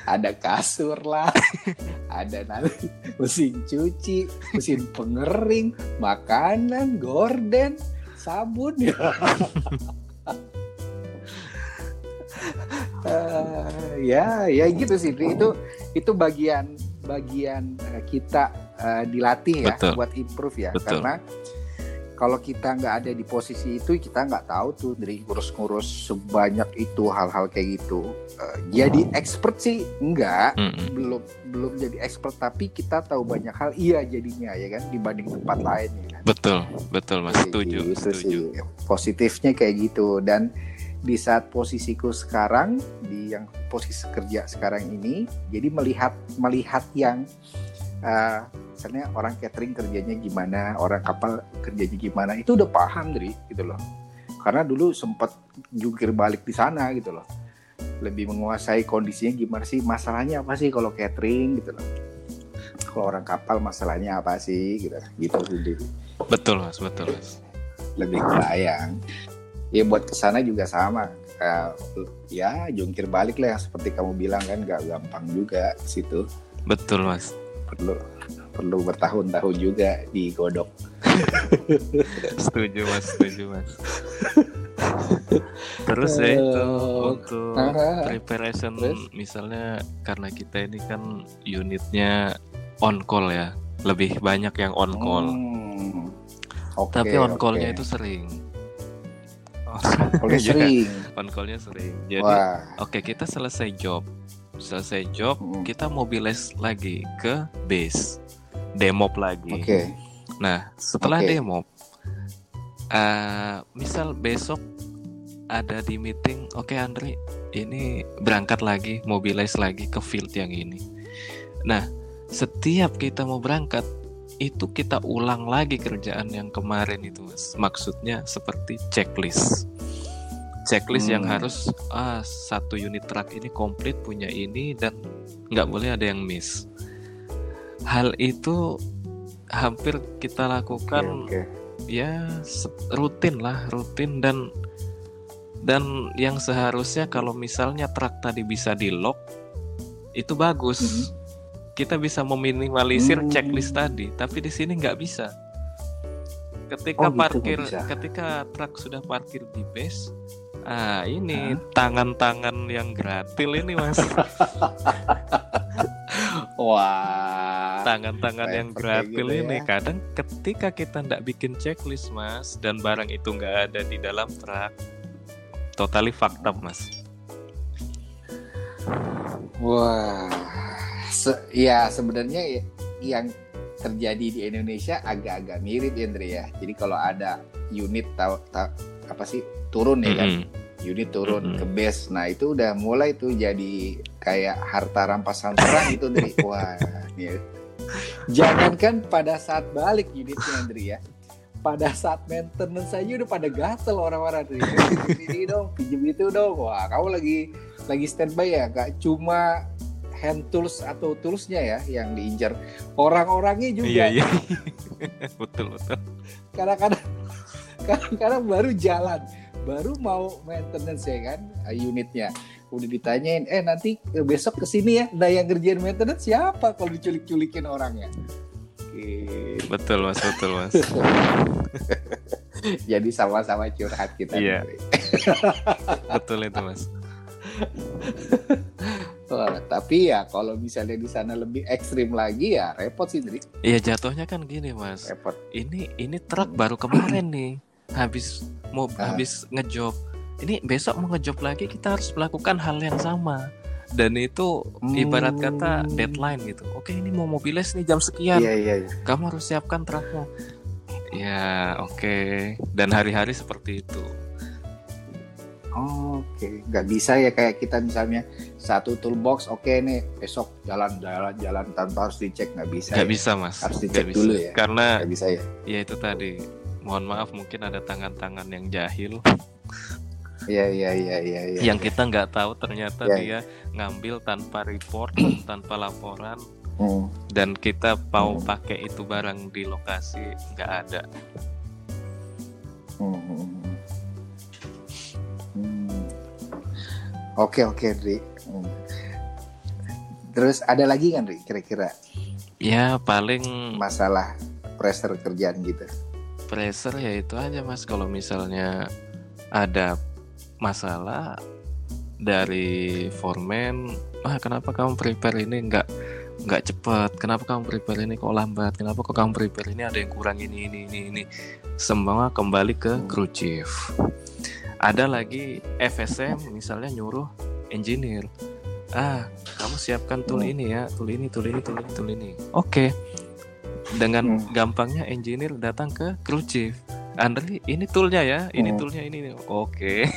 Ada kasur lah. Ada nanti mesin cuci mesin pengering makanan gorden sabun. Ya (laughs) uh, ya ya gitu sih itu itu bagian bagian uh, kita uh, dilatih ya Betul. buat improve ya Betul. karena kalau kita nggak ada di posisi itu kita nggak tahu tuh dari ngurus-ngurus sebanyak itu hal-hal kayak gitu uh, jadi expert sih enggak mm -hmm. belum belum jadi expert tapi kita tahu banyak hal iya jadinya ya kan dibanding tempat lain ya kan? betul betul mas setuju setuju sih. positifnya kayak gitu dan di saat posisiku sekarang di yang posisi kerja sekarang ini jadi melihat melihat yang uh, misalnya orang catering kerjanya gimana orang kapal kerjanya gimana itu udah paham dari gitu loh. Karena dulu sempat jungkir balik di sana gitu loh. Lebih menguasai kondisinya gimana sih masalahnya apa sih kalau catering gitu loh. Kalau orang kapal masalahnya apa sih gitu gitu sendiri betul mas betul mas. Lebih kebayang ya buat ke sana juga sama. Uh, ya jungkir balik lah yang seperti kamu bilang kan nggak gampang juga situ. Betul mas. Perlu perlu bertahun-tahun juga digodok. (laughs) Setuju mas setuju mas. (laughs) Terus ya itu untuk preparation terus? misalnya karena kita ini kan unitnya on call ya. Lebih banyak yang on call. Hmm. okay, tapi on callnya okay. itu sering on callnya sering. On callnya sering. Jadi oke okay, kita selesai job. Selesai job hmm. kita mobilize lagi ke base. Demop lagi. Oke. Okay. nah setelah okay. demop uh, misal besok ada di meeting oke okay, Andri ini berangkat lagi mobilize lagi ke field yang ini. Nah setiap kita mau berangkat itu kita ulang lagi kerjaan yang kemarin itu mas. Maksudnya seperti checklist checklist hmm. yang harus ah satu unit truk ini komplit punya ini dan nggak boleh ada yang miss hal itu hampir kita lakukan okay, okay. ya rutin lah rutin dan dan yang seharusnya kalau misalnya truk tadi bisa di lock itu bagus -hmm kita bisa meminimalisir hmm. checklist tadi, tapi di sini nggak bisa. Ketika oh, gitu, parkir, ketika truk sudah parkir di base, ah ini tangan-tangan yang gratil ini mas. (laughs) Wah. Tangan-tangan yang gratil gitu ini ya. kadang ketika kita nggak bikin checklist mas dan barang itu nggak ada di dalam truk, totally fucked up mas. Wah se ya sebenarnya ya, yang terjadi di Indonesia agak-agak mirip Andre ya. Jadi kalau ada unit tahu ta, apa sih turun ya mm -hmm. kan, unit turun mm -hmm. ke base, nah itu udah mulai tuh jadi kayak harta rampasan perang itu dari (laughs) wah ya. Jangankan pada saat balik unitnya Andre ya, pada saat maintenance saja udah pada gatel orang-orang dari ini (laughs) dong, pinjam itu dong, wah kamu lagi lagi standby ya, gak cuma hand tools atau toolsnya ya yang diincar. Orang-orangnya juga. Iya iya. (laughs) Betul betul. Kadang-kadang kadang-kadang baru jalan baru mau maintenance ya kan uh, unitnya udah ditanyain eh nanti eh, besok ke sini ya nah yang ngerjain maintenance siapa kalau diculik-culikin orangnya gitu. betul mas betul mas (laughs) jadi sama-sama curhat kita iya (laughs) betul itu mas (laughs) Wah, tapi ya kalau misalnya di sana lebih ekstrim lagi ya repot sih. Iya jatuhnya kan gini, Mas. Repot. Ini ini truk baru kemarin nih. Habis mau ah. habis ngejob. Ini besok mau ngejob lagi kita harus melakukan hal yang sama. Dan itu hmm. ibarat kata deadline gitu. Oke, ini mau mobiles nih jam sekian. Iya, iya, iya. Kamu harus siapkan trukmu. Ya, oke. Dan hari-hari seperti itu Oke, okay. nggak bisa ya kayak kita misalnya satu toolbox, oke okay nih besok jalan-jalan jalan tanpa harus dicek nggak bisa. Nggak ya? bisa mas. Harus dicek gak dulu ya. Karena nggak bisa ya. Ya itu tadi. Mohon maaf mungkin ada tangan-tangan yang jahil. Iya iya iya iya. Ya, yang kita nggak tahu ternyata ya. dia ngambil tanpa report, (clears throat) tanpa laporan. Hmm. Dan kita mau hmm. pakai itu barang di lokasi nggak ada. Hmm. hmm, hmm. Oke oke Ri. Hmm. Terus ada lagi kan Ri kira-kira? Ya paling masalah pressure kerjaan gitu. Pressure ya itu aja mas kalau misalnya ada masalah dari foreman, ah kenapa kamu prepare ini nggak nggak cepat? Kenapa kamu prepare ini kok lambat? Kenapa kok kamu prepare ini ada yang kurang ini ini ini ini? Semua kembali ke crew chief ada lagi FSM misalnya nyuruh engineer ah kamu siapkan tool ini ya tool ini tool ini tool ini tool ini oke okay. Dengan hmm. gampangnya engineer datang ke crew chief Andri ini toolnya ya ini hmm. toolnya ini oke okay. (laughs)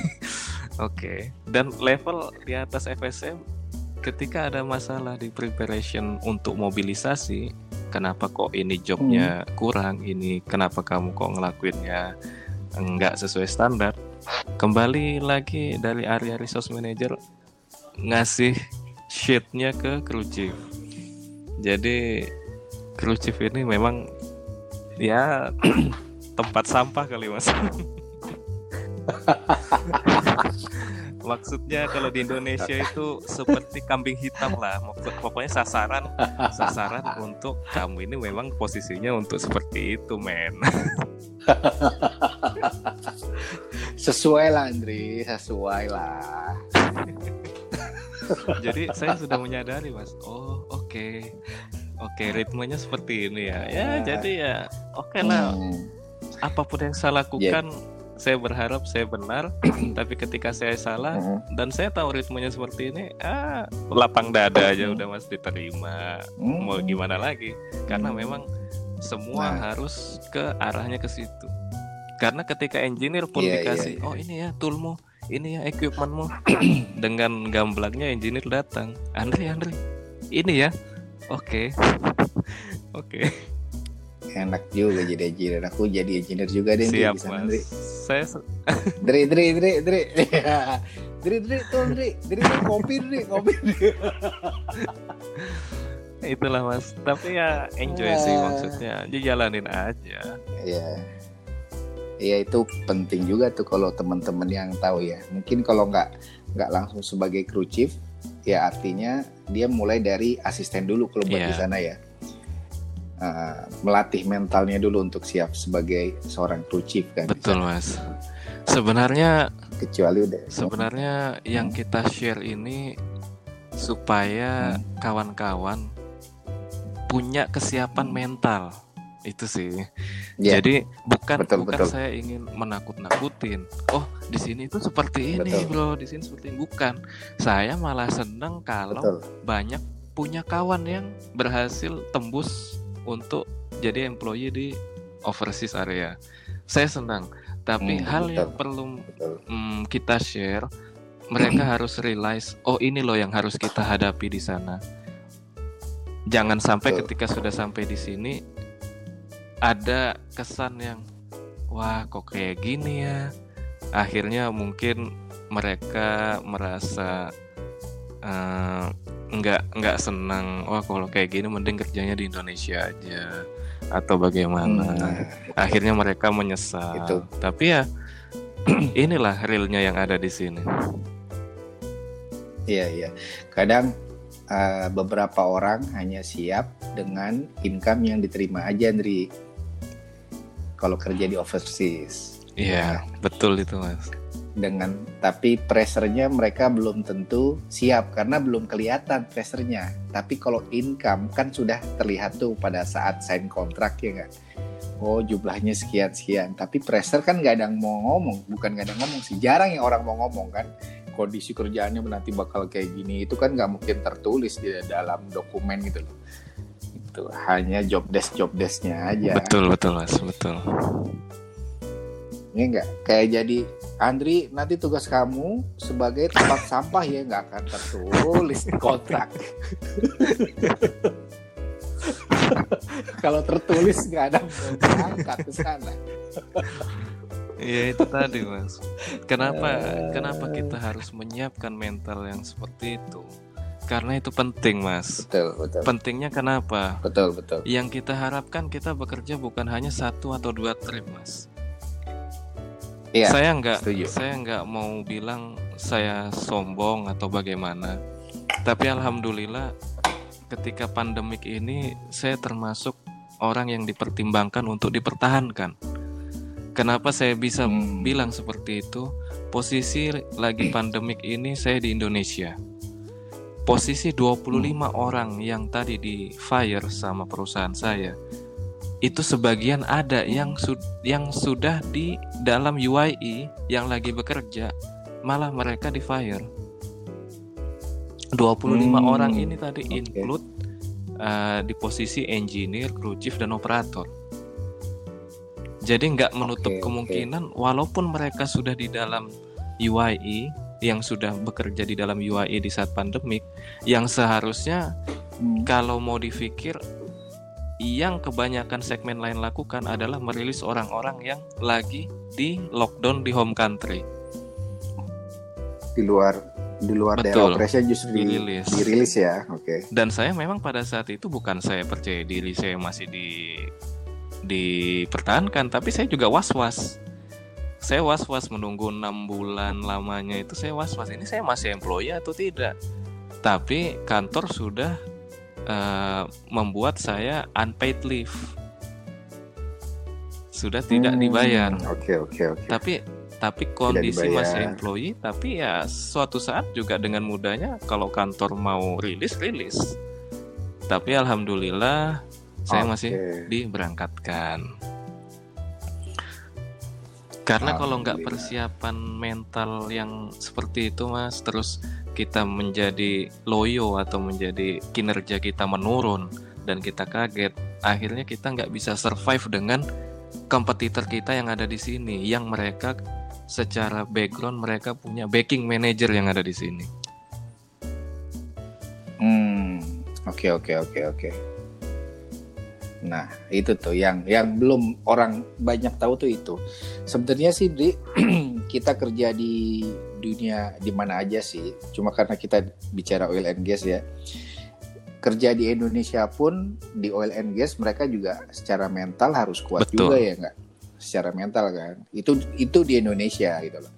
Oke. Dan level di atas FSM ketika ada masalah di preparation untuk mobilisasi, kenapa kok ini jobnya kurang, ini kenapa kamu kok ngelakuinnya enggak sesuai standar? Kembali lagi dari area resource manager ngasih sheetnya ke crew chief. Jadi chief ini memang ya (clears throat) tempat sampah kali mas. (laughs) Maksudnya kalau di Indonesia itu seperti kambing hitam lah. Pokoknya sasaran sasaran untuk kamu ini memang posisinya untuk seperti itu, men. (laughs) Sesuai lah Andri, sesuai lah. (laughs) Jadi saya sudah menyadari, Mas. Oh, oke. Oke, ritmenya seperti ini ya. Ya, Ya. jadi ya oke lah. Hmm. Apa pun yang saya lakukan, saya berharap saya benar. (clears throat) Tapi ketika saya salah, Hmm. dan saya tahu ritmenya seperti ini, ah, lapang dada aja udah Mas diterima. Hmm. mau gimana lagi karena memang semua Nah. harus ke arahnya ke situ karena ketika engineer pun Iya, iya, dikasih iya. oh ini ya toolmu ini ya equipmentmu (clears throat) dengan gamblangnya engineer datang Andre Andre ini ya oke oke Enak juga jadi engineer. Aku jadi engineer juga deh siap di sana, mas Andri. saya (laughs) Dri, Dri, Dri, Dri. (laughs) Dri, Dri, tuh Dri. Dri, Dri, kopi, Dri, kopi. Dri. (laughs) itulah mas tapi ya enjoy sih Ah. maksudnya dijalanin aja Iya. Iya itu penting juga tuh kalau teman-teman yang tahu ya. Mungkin kalau nggak nggak langsung sebagai crew chief, ya artinya dia mulai dari asisten dulu kalau buat Iya. di sana ya. Uh, melatih mentalnya dulu untuk siap sebagai seorang crew chief kan. betul mas sebenarnya Kecuali udah. Sebenarnya yang kita share ini supaya Hmm. kawan-kawan punya kesiapan Hmm. mental. Itu sih. Ya, Jadi bukan Betul, bukan betul. saya ingin menakut-nakutin. Oh, di sini itu seperti ini, Betul. Bro. Di sini seperti ini bukan. Saya malah senang kalau betul. banyak punya kawan yang berhasil tembus untuk jadi employee di overseas area. Saya senang. Tapi Hmm, hal betul. yang perlu Betul. hmm, kita share, mereka (clears throat) harus realize, oh ini loh yang harus kita hadapi di sana. Jangan sampai Betul. ketika sudah sampai di sini ada kesan yang, wah kok kayak gini ya. Akhirnya mungkin mereka merasa eh, nggak nggak senang. Wah kalau kayak gini mending kerjanya di Indonesia aja atau bagaimana Hmm, akhirnya mereka menyesal. Itu. Tapi ya (clears throat) inilah realnya yang ada di sini. Iya iya. Kadang uh, beberapa orang hanya siap dengan income yang diterima aja, Andri. Kalau kerja di overseas. Iya, betul itu mas. Dengan tapi pressernya mereka belum tentu siap karena belum kelihatan pressernya. Tapi kalau income kan sudah terlihat tuh pada saat sign kontrak ya nggak? Oh jumlahnya sekian sekian. Tapi pressure kan nggak ada yang mau ngomong, bukan nggak ada yang ngomong sih. Jarang yang orang mau ngomong kan. Kondisi kerjaannya nanti bakal kayak gini itu kan nggak mungkin tertulis di dalam dokumen gitu loh. Itu hanya job desk job desknya aja. Betul betul mas, betul. Ini enggak kayak jadi Andri nanti tugas kamu sebagai tempat (laughs) sampah ya nggak akan tertulis di kontrak. (laughs) Kalau tertulis nggak ada yang mau angkat ke sana. Iya itu tadi mas. Kenapa Eh. kenapa kita harus menyiapkan mental yang seperti itu? Karena itu penting mas. Betul betul Pentingnya kenapa? betul betul. Yang kita harapkan kita bekerja bukan hanya satu atau dua trip mas. Iya. Saya nggak saya nggak mau bilang saya sombong atau bagaimana. Tapi alhamdulillah ketika pandemik ini saya termasuk orang yang dipertimbangkan untuk dipertahankan. Kenapa saya bisa Hmm. bilang seperti itu? Posisi lagi (clears throat) pandemik ini saya di Indonesia. Posisi 25 orang yang tadi di fire sama perusahaan saya itu sebagian ada yang su- yang sudah di dalam UIE yang lagi bekerja malah mereka di fire 25 Hmm, orang ini tadi oke. include uh, di posisi engineer, crew chief dan operator. Jadi nggak menutup oke. kemungkinan walaupun mereka sudah di dalam UIE yang sudah bekerja di dalam UAE di saat pandemik yang seharusnya Hmm. kalau mau dipikir yang kebanyakan segmen lain lakukan adalah merilis orang-orang yang lagi di lockdown di home country. Di luar di luar daerah Betul. operasi justru di- Dirilis. dirilis ya. Oke. Dan saya memang pada saat itu bukan saya percaya diri saya masih di dipertahankan, tapi saya juga was-was. Saya was-was menunggu enam bulan lamanya itu saya was-was ini saya masih employee atau tidak. Tapi kantor sudah eh, membuat saya unpaid leave. Sudah tidak Hmm, dibayar. Oke oke oke. Tapi tapi kondisi masih employee, tapi ya suatu saat juga dengan mudahnya kalau kantor mau rilis rilis. Tapi alhamdulillah saya masih Oke. diberangkatkan. Karena kalau nggak persiapan mental yang seperti itu mas, terus kita menjadi loyo atau menjadi kinerja kita menurun dan kita kaget, akhirnya kita nggak bisa survive dengan kompetitor kita yang ada di sini, yang mereka secara background mereka punya backing manager yang ada di sini. Hmm, oke oke oke oke. Nah, itu tuh yang yang belum orang banyak tahu tuh itu. Sebenarnya sih di (clears throat) kita kerja di dunia di mana aja sih. Cuma karena kita bicara oil and gas ya. Kerja di Indonesia pun di oil and gas mereka juga secara mental harus kuat Betul. juga ya enggak? Secara mental kan. Itu itu di Indonesia gitu loh.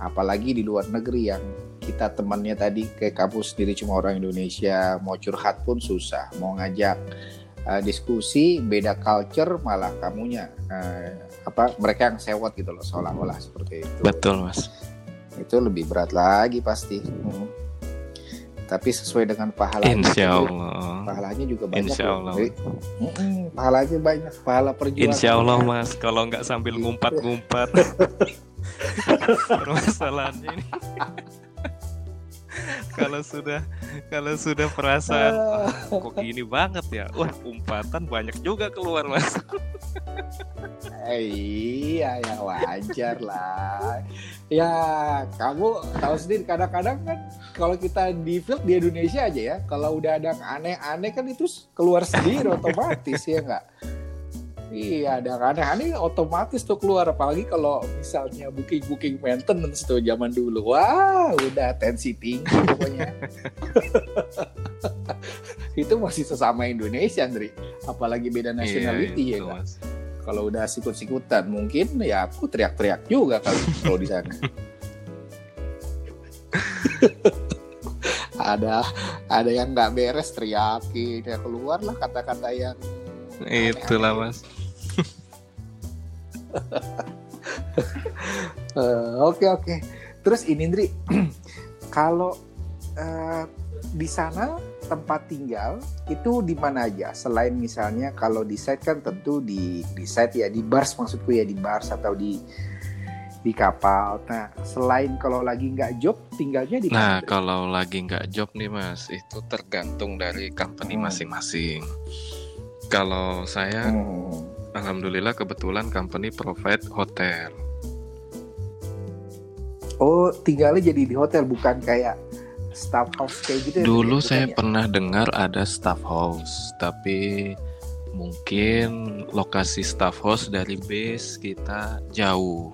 Apalagi di luar negeri yang kita temannya tadi kayak kamu sendiri cuma orang Indonesia mau curhat pun susah mau ngajak uh, diskusi beda culture malah kamunya uh, apa mereka yang sewot gitu loh seolah-olah seperti itu Betul mas. itu lebih berat lagi pasti Hmm. tapi sesuai dengan pahala Insya Allah. pahalanya juga banyak Insya loh. Allah. Jadi, mm-mm, pahalanya banyak pahala perjuangan Insya Allah mas, kalau nggak sambil ngumpat-ngumpat. (laughs) Permasalahannya ini. Kalau sudah kalau sudah perasaan "Ah, kok gini banget ya, wah umpatan banyak juga keluar mas. Eh, iya ya wajar lah. Ya kamu tahu sendiri kadang-kadang kan kalau kita di field di Indonesia aja ya kalau udah ada aneh-aneh kan itu keluar sendiri (laughs) otomatis ya nggak iya ada aneh-aneh otomatis tuh keluar apalagi kalau misalnya booking-booking maintenance tuh zaman dulu. Wah udah tensi tinggi pokoknya. (laughs) Itu masih sesama Indonesia Andri. Apalagi beda nationality ya Iya, nggak? Mas. kalau udah sikut-sikutan mungkin ya aku teriak-teriak juga kali (laughs) kalau di sana. (laughs) Ada ada yang nggak beres teriakin. Ya keluar lah kata-kata yang Itulah mas. Eh, oke oke terus ini Indri (clears throat) kalau eh, di sana tempat tinggal itu di mana aja selain misalnya kalau di site kan tentu di di site ya di bars maksudku ya di bars atau di di kapal nah selain kalau lagi nggak job tinggalnya di Nah kalau lagi nggak job nih mas, itu tergantung dari company Hmm. masing-masing. Kalau saya Hmm. Alhamdulillah kebetulan company provide hotel. Oh, tinggalnya jadi di hotel bukan kayak staff house kayak gitu ya? Dulu saya ya? pernah dengar ada staff house, tapi mungkin lokasi staff house dari base kita jauh,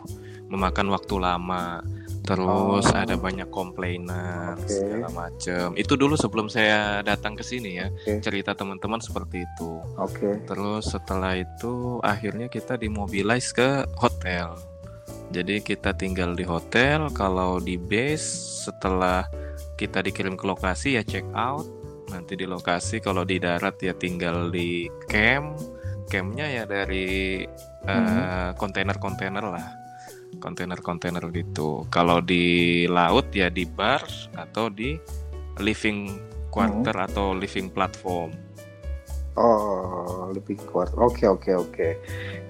memakan waktu lama. Terus Oh. ada banyak komplainan Oke. segala macam. Itu dulu sebelum saya datang ke sini ya, Oke. cerita teman-teman seperti itu. Oke. Terus setelah itu akhirnya kita dimobilize ke hotel. Jadi kita tinggal di hotel. Kalau di base setelah kita dikirim ke lokasi ya check out. Nanti di lokasi kalau di darat ya tinggal di camp. Campnya ya dari eh, kontainer-kontainer lah. Kontainer-kontainer gitu. Kalau di laut ya di bar atau di living quarter atau living platform. Oh, lebih kuat. Oke, oke, oke.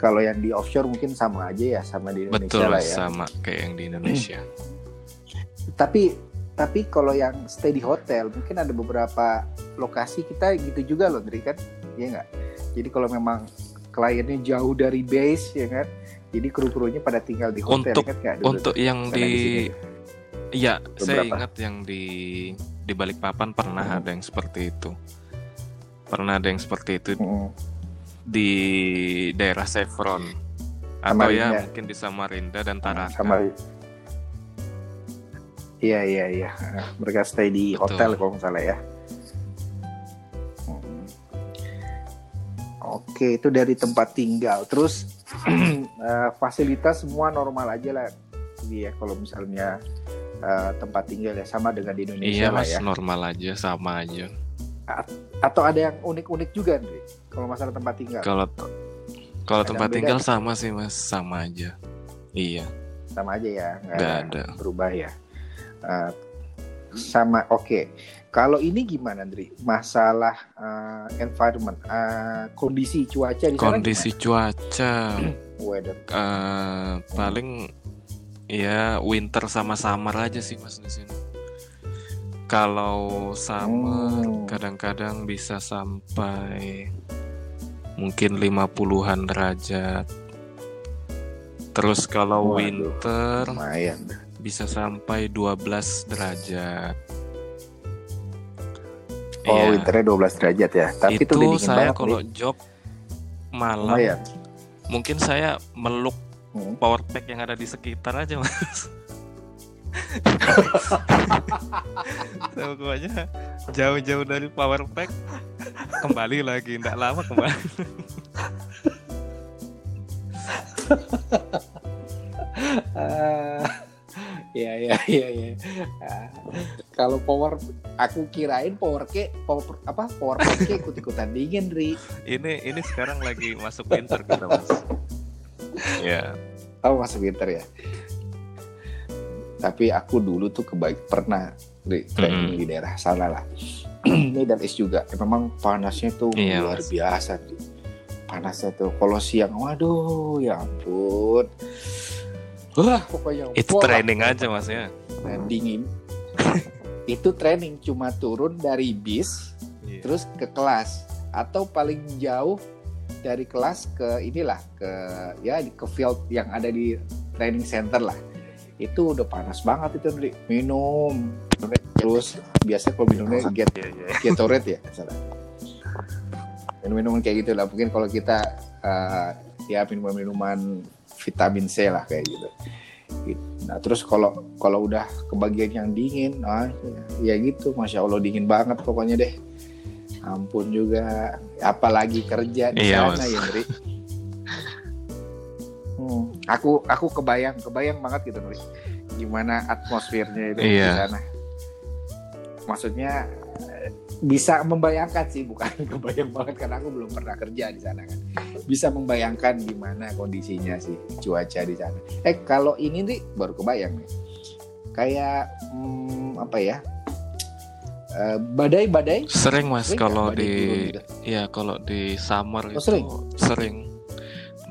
Kalau yang di offshore mungkin sama aja ya sama di Indonesia Betul lah ya. sama kayak yang di Indonesia. Tapi tapi kalau yang stay di hotel mungkin ada beberapa lokasi kita gitu juga loh, Ndri kan? Iya nggak? Jadi kalau memang kliennya jauh dari base ya kan? Jadi kru-krunya pada tinggal di hotel Untuk- nggak? Dulu Untuk yang di. Iya, saya Beberapa. ingat yang di di Balikpapan pernah Hmm. ada yang seperti itu. Pernah ada yang seperti itu Mm. di daerah Chevron atau ya Samarinda. mungkin di Samarinda dan Tarakan. sama iya iya iya mereka stay di Betul. hotel kalau nggak salah ya oke itu dari tempat tinggal terus (clears throat) eh, fasilitas semua normal aja lah dia kalau misalnya eh, tempat tinggal ya sama dengan di Indonesia Iya lah mas, ya normal aja, sama aja. atau ada yang unik-unik juga Andri kalau masalah tempat tinggal Kalau kalau tempat beda? tinggal sama sih mas, sama aja. Iya, sama aja ya nggak ada berubah ya. Eh, sama oke. Kalau ini gimana, Andri? Masalah eh, environment, eh, kondisi cuaca di sana Kondisi cuaca gimana? (clears throat) weather. eh, paling ya winter sama summer aja sih mas di sini. Kalau summer Hmm. kadang-kadang bisa sampai mungkin 50-an derajat. Terus kalau Waduh. winter Lumayan. bisa sampai 12 derajat. Oh, Iya. winternya 12 derajat ya. Tapi itu, itu dingin saya banget kalau nih. job malam Lumayan. mungkin saya meluk Hmm. power pack yang ada di sekitar aja mas (laughs) Saya pokoknya jauh-jauh dari power pack kembali lagi tidak lama kembali (laughs) (laughs) Ah, Iya iya iya iya. Ah, Kalau power aku kirain power ke power apa power pack ikut-ikutan dingin, Ri. ini ini sekarang lagi masuk winter kita mas ya Oh masuk winter ya. Tapi aku dulu tuh kebaik pernah di training Mm-mm. di daerah sana lah. (clears throat) Ini dan es juga. Ya, memang panasnya tuh Iya, luar Mas. biasa. Panasnya tuh kalau siang, waduh, ya ampun. Wah, pokoknya itu wah, training aja mas ya dan dingin. (laughs) itu training cuma turun dari bis Iya. terus ke kelas atau paling jauh dari kelas ke inilah ke ya ke field yang ada di training center lah itu udah panas banget itu Ndri. minum terus biasa kalau minumnya get Iya, iya. Gatorade ya salah minum-minuman kayak gitu lah mungkin kalau kita eh, ya minuman-minuman vitamin C lah kayak gitu Gitu. nah terus kalau kalau udah kebagian yang dingin ah ya gitu masya allah dingin banget pokoknya deh ampun juga apalagi kerja di Iya, sana Mas. ya Ndri Hmm, aku aku kebayang kebayang banget gitu Ndri gimana atmosfernya itu di Iya. sana maksudnya bisa membayangkan sih bukan (laughs) kebayang banget karena aku belum pernah kerja di sana kan. Bisa membayangkan gimana kondisinya sih cuaca di sana. Eh kalau ini nih baru kebayang nih. Kayak hmm, apa ya? Eh, badai-badai? Sering mas Sering kalau di gitu? ya kalau di summer Oh, itu sering? sering.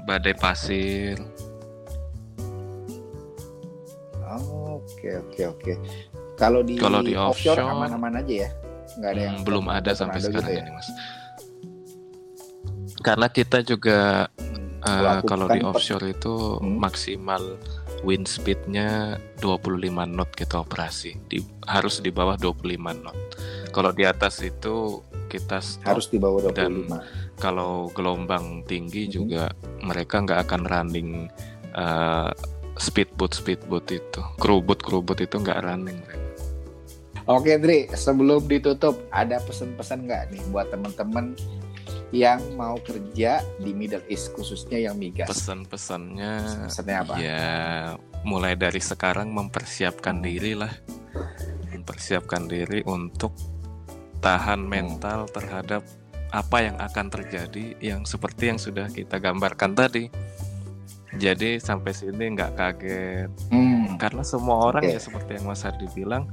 Badai pasir. Oh, oke oke oke. Kalau di Kalau di offshore, aman-aman aja ya nggak ada yang Hmm, belum ada sampai tornado sekarang gitu ya? ini mas karena kita juga eh, Kalau di per- offshore itu Hmm. maksimal wind speednya 25 knot kita operasi di, harus di bawah 25 knot kalau di atas itu kita stop harus di bawah 25 Dan kalau gelombang tinggi Mhm. juga mereka nggak akan running eh, speedboat speedboat itu kerubut kerubut itu nggak running mereka. Oke Dri, sebelum ditutup ada pesan-pesan nggak nih buat teman-teman yang mau kerja di Middle East khususnya yang migas? pesan-pesannya Pesannya apa? ya mulai dari sekarang mempersiapkan diri lah mempersiapkan diri untuk tahan mental terhadap apa yang akan terjadi yang seperti yang sudah kita gambarkan tadi jadi sampai sini nggak kaget Hmm, karena semua orang Oke. ya seperti yang Mas Hardi bilang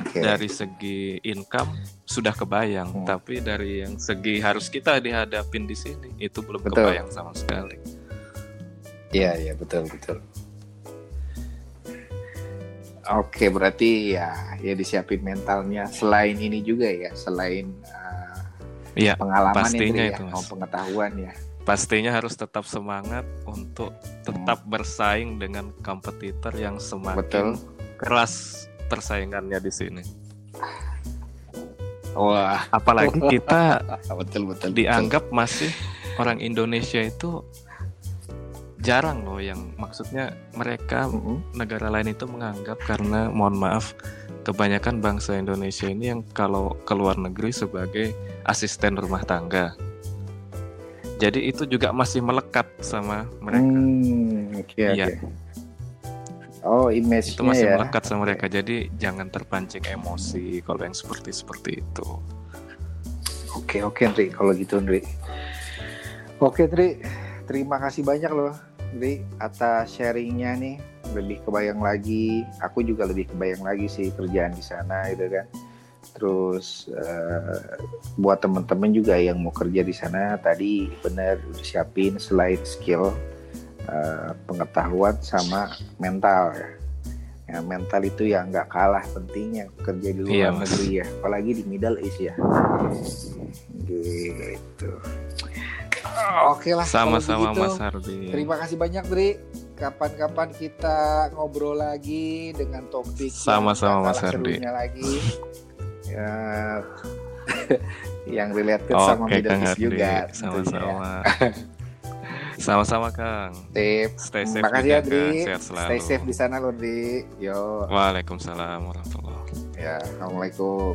oke. dari segi income sudah kebayang Hmm. tapi dari yang segi harus kita dihadapin di sini itu belum Betul. kebayang sama sekali Iya iya betul betul. Oke berarti ya ya disiapin mentalnya selain ini juga ya selain uh, Iya, pengalaman pastinya ya, itu, ya, Mas. pengetahuan ya. pastinya harus tetap semangat untuk tetap bersaing dengan kompetitor yang Betul. semakin keras persaingannya di sini. Wah, Apalagi (laughs) kita betul betul. dianggap masih orang Indonesia itu jarang loh yang maksudnya mereka Mm-mm. negara lain itu menganggap karena mohon maaf kebanyakan bangsa Indonesia ini yang kalau keluar negeri sebagai asisten rumah tangga. Jadi itu juga masih melekat sama mereka. Hmm, oke Iya. oke. Oh, itu image-nya masih ya. melekat sama mereka. Jadi jangan terpancing emosi kalau yang seperti seperti itu. Oke oke Ndri, kalau gitu Ndri. Oke Ndri, terima kasih banyak loh Ndri atas sharingnya nih. Lebih kebayang lagi, aku juga lebih kebayang lagi sih kerjaan di sana gitu kan. Terus eh, buat temen-temen juga yang mau kerja di sana tadi bener udah siapin selain skill eh, pengetahuan sama mental ya. Ya, mental itu yang nggak kalah pentingnya kerja di luar Iya, negeri ya, apalagi di Middle East ya. Gitu. Oke lah. Sama-sama Mas Hardi. Terima kasih banyak Dri. Kapan-kapan kita ngobrol lagi dengan topik Sama-sama, Mas Hardi. lagi. Ya, (laughs) yang related sama Oke Middle East juga. tentunya. sama-sama. (laughs) Sama-sama Kang. Sip. Stay safe Makasih ya Dri. sehat selalu. Stay safe di sana loh Dri. Yo. Waalaikumsalam warahmatullahi Ya, assalamualaikum.